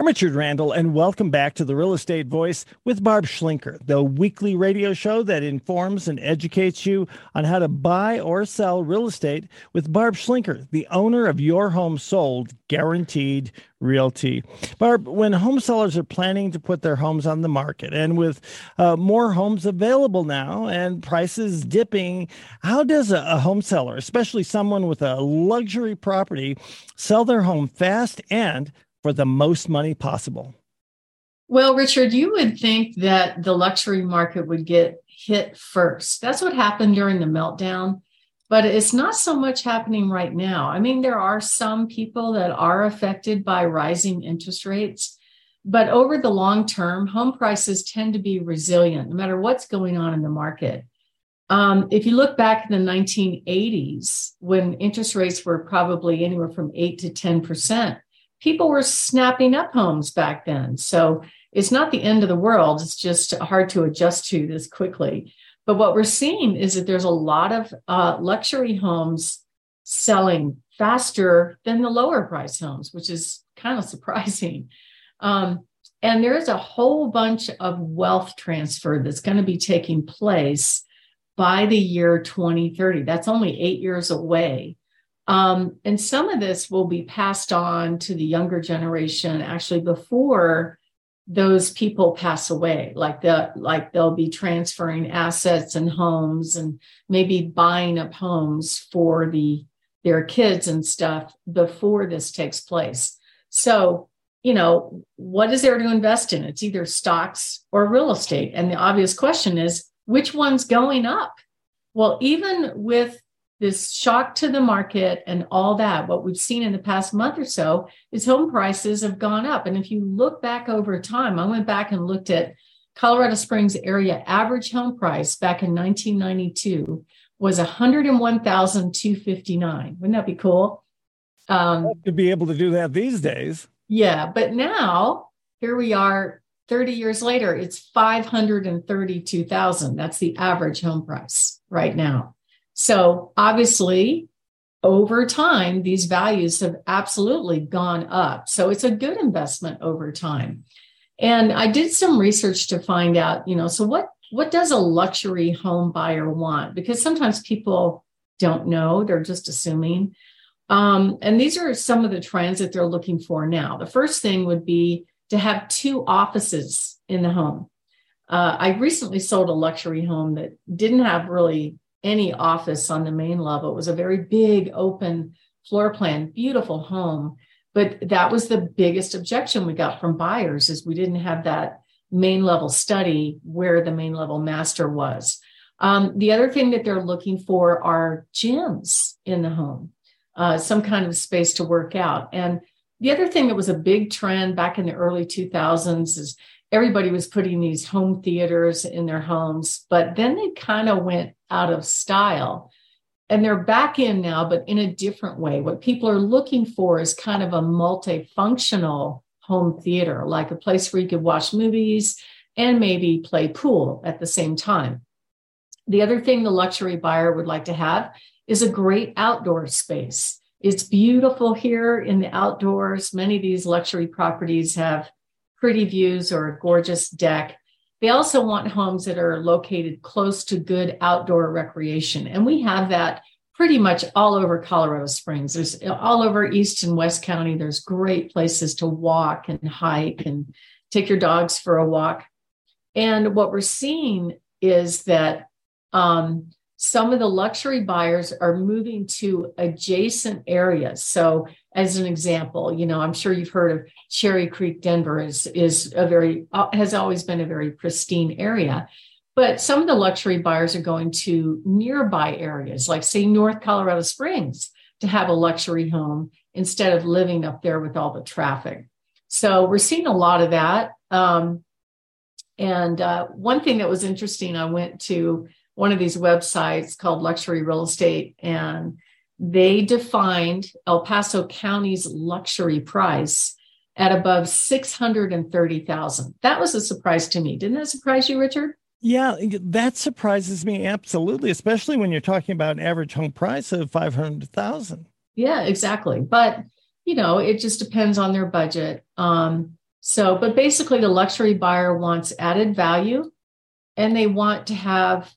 I'm Richard Randall, and welcome back to the Real Estate Voice with Barb Schlinker, the weekly radio show that informs and educates you on how to buy or sell real estate with Barb Schlinker, the owner of Your Home Sold Guaranteed Realty. Barb, when home sellers are planning to put their homes on the market and with uh, more homes available now and prices dipping, how does a, a home seller, especially someone with a luxury property, sell their home fast and for the most money possible? Well, Richard, you would think that the luxury market would get hit first. That's what happened during the meltdown, but it's not so much happening right now. I mean, there are some people that are affected by rising interest rates, but over the long term, home prices tend to be resilient no matter what's going on in the market. Um, if you look back in the 1980s, when interest rates were probably anywhere from 8 to 10%, people were snapping up homes back then. So it's not the end of the world. It's just hard to adjust to this quickly. But what we're seeing is that there's a lot of uh, luxury homes selling faster than the lower price homes, which is kind of surprising. Um, and there's a whole bunch of wealth transfer that's going to be taking place by the year 2030. That's only eight years away. Um, and some of this will be passed on to the younger generation actually before those people pass away. Like the like they'll be transferring assets and homes and maybe buying up homes for the their kids and stuff before this takes place. So you know what is there to invest in? It's either stocks or real estate. And the obvious question is which one's going up? Well even with this shock to the market and all that, what we've seen in the past month or so is home prices have gone up. And if you look back over time, I went back and looked at Colorado Springs area average home price back in 1992 was 101,259. Wouldn't that be cool? Um, to be able to do that these days. Yeah, but now here we are 30 years later, it's 532,000. That's the average home price right now. So obviously, over time, these values have absolutely gone up. So it's a good investment over time. And I did some research to find out, you know, so what what does a luxury home buyer want? Because sometimes people don't know, they're just assuming. Um, and these are some of the trends that they're looking for now. The first thing would be to have two offices in the home. Uh, I recently sold a luxury home that didn't have really any office on the main level. It was a very big, open floor plan, beautiful home. But that was the biggest objection we got from buyers is we didn't have that main level study where the main level master was. Um, the other thing that they're looking for are gyms in the home, uh, some kind of space to work out. And the other thing that was a big trend back in the early 2000s is everybody was putting these home theaters in their homes, but then they kind of went out of style. And they're back in now, but in a different way. What people are looking for is kind of a multifunctional home theater, like a place where you could watch movies and maybe play pool at the same time. The other thing the luxury buyer would like to have is a great outdoor space. It's beautiful here in the outdoors. Many of these luxury properties have pretty views or a gorgeous deck. They also want homes that are located close to good outdoor recreation. And we have that pretty much all over Colorado Springs. There's all over East and West County. There's great places to walk and hike and take your dogs for a walk. And what we're seeing is that um, some of the luxury buyers are moving to adjacent areas. So, as an example, you know, I'm sure you've heard of Cherry Creek, Denver is is a very uh, has always been a very pristine area. But some of the luxury buyers are going to nearby areas, like say North Colorado Springs, to have a luxury home instead of living up there with all the traffic. So we're seeing a lot of that. Um, and uh, one thing that was interesting, I went to one of these websites called Luxury Real Estate, and they defined El Paso County's luxury price at above 630,000. That was a surprise to me. Didn't that surprise you, Richard? Yeah, that surprises me absolutely, especially when you're talking about an average home price of 500,000. Yeah, exactly. But, you know, it just depends on their budget. Um, So, but basically, the luxury buyer wants added value and they want to have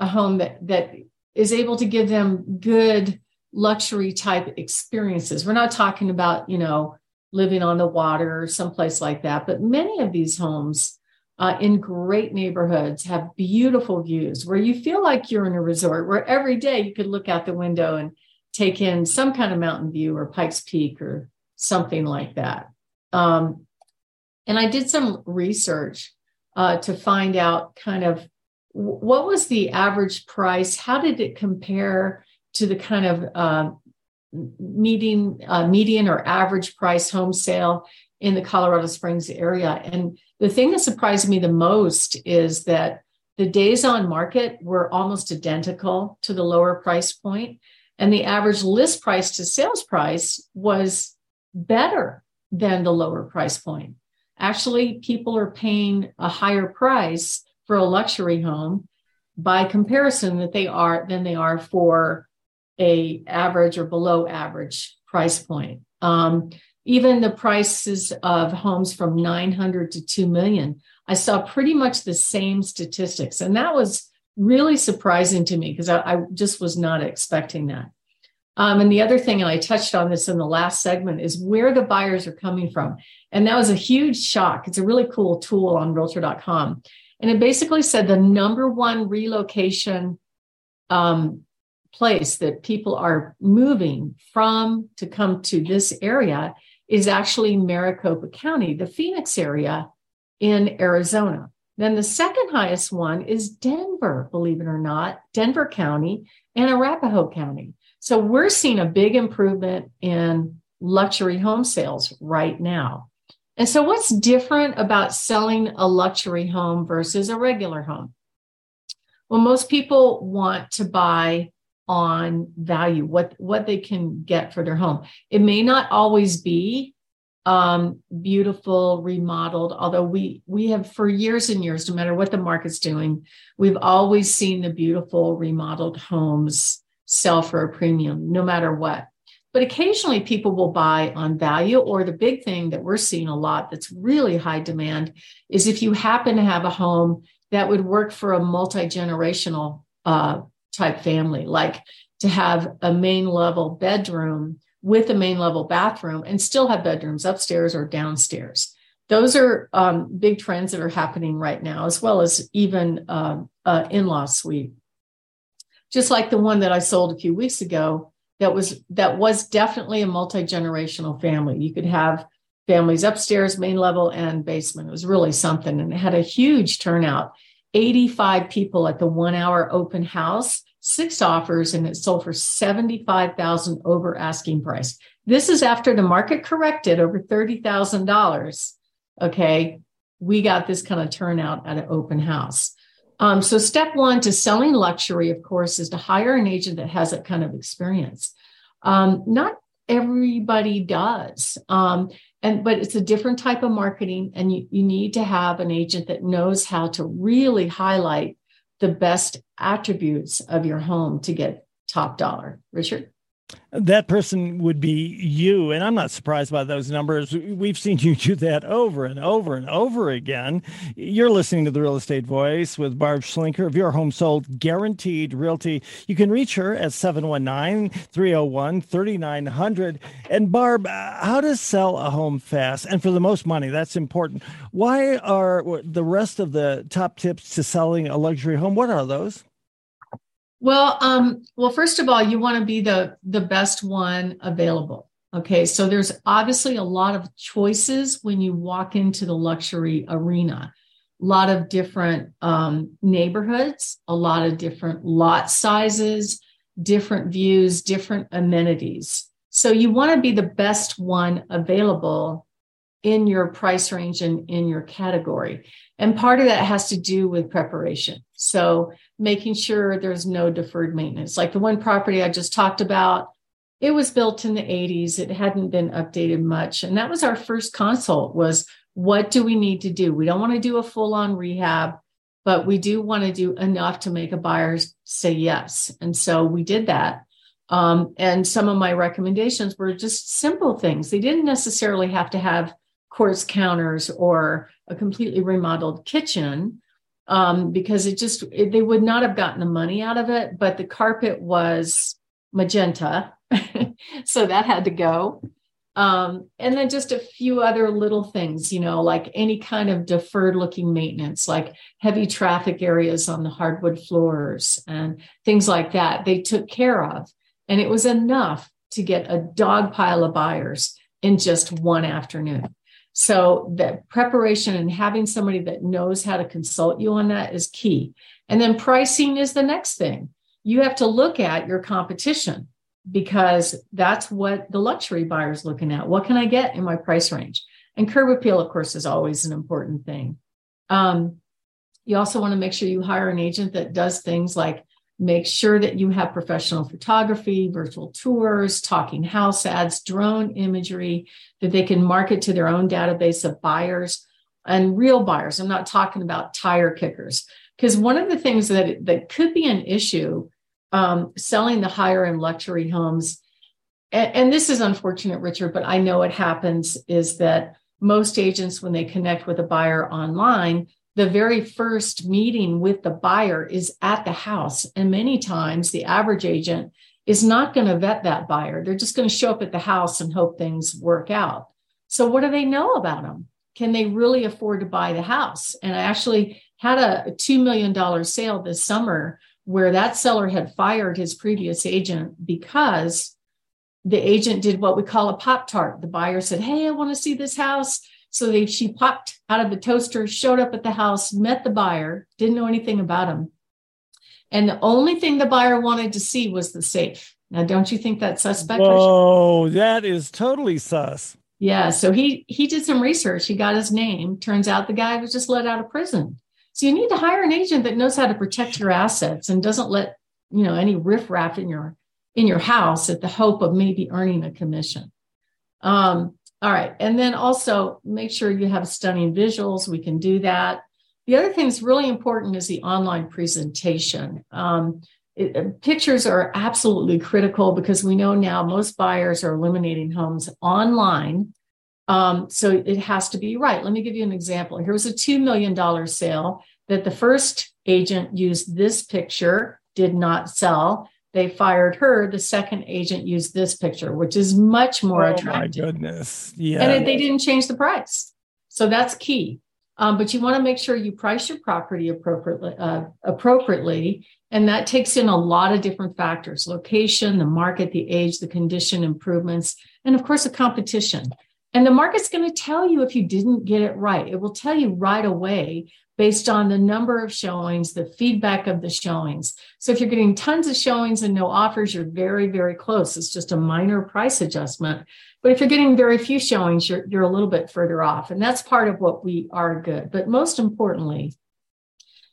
a home that, that is able to give them good luxury type experiences. We're not talking about, you know, living on the water or someplace like that, but many of these homes uh, in great neighborhoods have beautiful views where you feel like you're in a resort where every day you could look out the window and take in some kind of mountain view or Pikes Peak or something like that. Um, and I did some research uh, to find out kind of what was the average price? How did it compare to the kind of uh, median, uh, median or average price home sale in the Colorado Springs area? And the thing that surprised me the most is that the days on market were almost identical to the lower price point, and the average list price to sales price was better than the lower price point. Actually, people are paying a higher price for a luxury home by comparison that they are than they are for a average or below average price point. Um, even the prices of homes from 900 to 2 million, I saw pretty much the same statistics. And that was really surprising to me because I, I, just was not expecting that. Um, and the other thing, and I touched on this in the last segment, is where the buyers are coming from. And that was a huge shock. It's a really cool tool on realtor.com. And it basically said the number one relocation um, place that people are moving from to come to this area is actually Maricopa County, the Phoenix area in Arizona. Then the second highest one is Denver, believe it or not, Denver County and Arapahoe County. So we're seeing a big improvement in luxury home sales right now. And so, what's different about selling a luxury home versus a regular home? Well, most people want to buy on value, what, what they can get for their home. It may not always be um, beautiful, remodeled, although we we have for years and years, no matter what the market's doing, we've always seen the beautiful remodeled homes sell for a premium, no matter what. But occasionally people will buy on value, or the big thing that we're seeing a lot that's really high demand is if you happen to have a home that would work for a multi generational uh, type family, like to have a main level bedroom with a main level bathroom and still have bedrooms upstairs or downstairs. Those are um, big trends that are happening right now, as well as even uh, uh, in law suite. Just like the one that I sold a few weeks ago, that was that was definitely a multi generational family. You could have families upstairs, main level, and basement. It was really something, and it had a huge turnout. 85 people at the one hour open house six offers and it sold for 75,000 over asking price. This is after the market corrected over $30,000. Okay. We got this kind of turnout at an open house. Um, so step one to selling luxury, of course, is to hire an agent that has that kind of experience. Um, not everybody does. Um, and but it's a different type of marketing and you, you need to have an agent that knows how to really highlight the best attributes of your home to get top dollar. Richard? That person would be you. And I'm not surprised by those numbers. We've seen you do that over and over and over again. You're listening to the Real Estate Voice with Barb Schlinker of Your Home Sold Guaranteed Realty. You can reach her at 719 301 3900. And Barb, uh, how to sell a home fast and for the most money? That's important. Why are the rest of the top tips to selling a luxury home? What are those? Well, um, well, first of all, you want to be the the best one available. Okay, so there's obviously a lot of choices when you walk into the luxury arena. A lot of different um, neighborhoods, a lot of different lot sizes, different views, different amenities. So you want to be the best one available in your price range and in your category. And part of that has to do with preparation. So making sure there's no deferred maintenance. Like the one property I just talked about, it was built in the 80s. It hadn't been updated much. And that was our first consult was what do we need to do? We don't want to do a full on rehab, but we do want to do enough to make a buyer say yes. And so we did that. Um, and some of my recommendations were just simple things. They didn't necessarily have to have quartz counters or a completely remodeled kitchen um, because it just it, they would not have gotten the money out of it but the carpet was magenta so that had to go um, and then just a few other little things, you know, like any kind of deferred looking maintenance, like heavy traffic areas on the hardwood floors and things like that, they took care of. And it was enough to get a dog pile of buyers in just one afternoon. So that preparation and having somebody that knows how to consult you on that is key. And then pricing is the next thing. You have to look at your competition because that's what the luxury buyer is looking at. What can I get in my price range? And curb appeal, of course, is always an important thing. Um, you also want to make sure you hire an agent that does things like make sure that you have professional photography, virtual tours, talking house ads, drone imagery that they can market to their own database of buyers and real buyers. I'm not talking about tire kickers. Because one of the things that, that could be an issue um, selling the higher end luxury homes. And, and this is unfortunate, Richard, but I know it happens is that most agents, when they connect with a buyer online, the very first meeting with the buyer is at the house. And many times the average agent is not going to vet that buyer. They're just going to show up at the house and hope things work out. So, what do they know about them? Can they really afford to buy the house? And I actually had a, $2 million sale this summer where that seller had fired his previous agent because the agent did what we call a pop tart. The buyer said, Hey, I want to see this house. So they, she popped out of the toaster, showed up at the house, met the buyer, didn't know anything about him. And the only thing the buyer wanted to see was the safe. Now, don't you think that's suspect? Oh, that is totally sus. Yeah. So he he did some research. He got his name. Turns out the guy was just let out of prison. So you need to hire an agent that knows how to protect your assets and doesn't let you know any riffraff in your in your house at the hope of maybe earning a commission. Um, all right, and then also make sure you have stunning visuals. We can do that. The other thing that's really important is the online presentation. Um, it, pictures are absolutely critical because we know now most buyers are eliminating homes online um, so it has to be right. Let me give you an example. Here was a $2 million sale that the first agent used this picture, did not sell. They fired her. The second agent used this picture, which is much more oh attractive. My goodness. Yeah. And they didn't change the price. So that's key. Um, but you want to make sure you price your property appropriately, uh, appropriately. And that takes in a lot of different factors location, the market, the age, the condition improvements, and of course, a competition. And the market's going to tell you if you didn't get it right. It will tell you right away based on the number of showings, the feedback of the showings. So if you're getting tons of showings and no offers, you're very, very close. It's just a minor price adjustment. But if you're getting very few showings, you're, you're a little bit further off. And that's part of what we are good. But most importantly,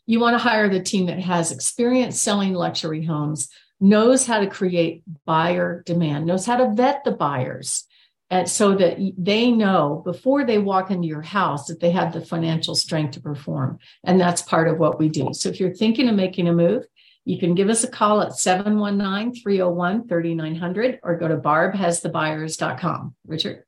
you want to hire the team that has experience selling luxury homes, knows how to create buyer demand, knows how to vet the buyers and so that they know before they walk into your house that they have the financial strength to perform. And that's part of what we do. So if you're thinking of making a move, you can give us a call at 719-301-3900 or go to barbhasthebuyers.com. Richard?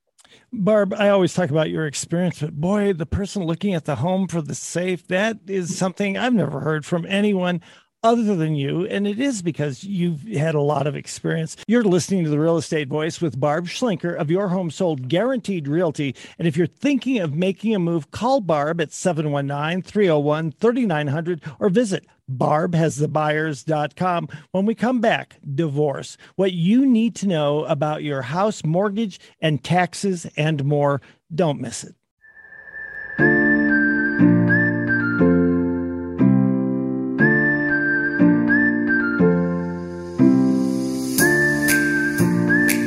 Barb, I always talk about your experience, but boy, the person looking at the home for the safe, that is something I've never heard from anyone other than you, and it is because you've had a lot of experience. You're listening to the Real Estate Voice with Barb Schlinker of Your Home Sold Guaranteed Realty. And if you're thinking of making a move, call Barb at 719 301 3900 or visit barbhasthebuyers.com. When we come back, divorce, what you need to know about your house mortgage and taxes and more. Don't miss it.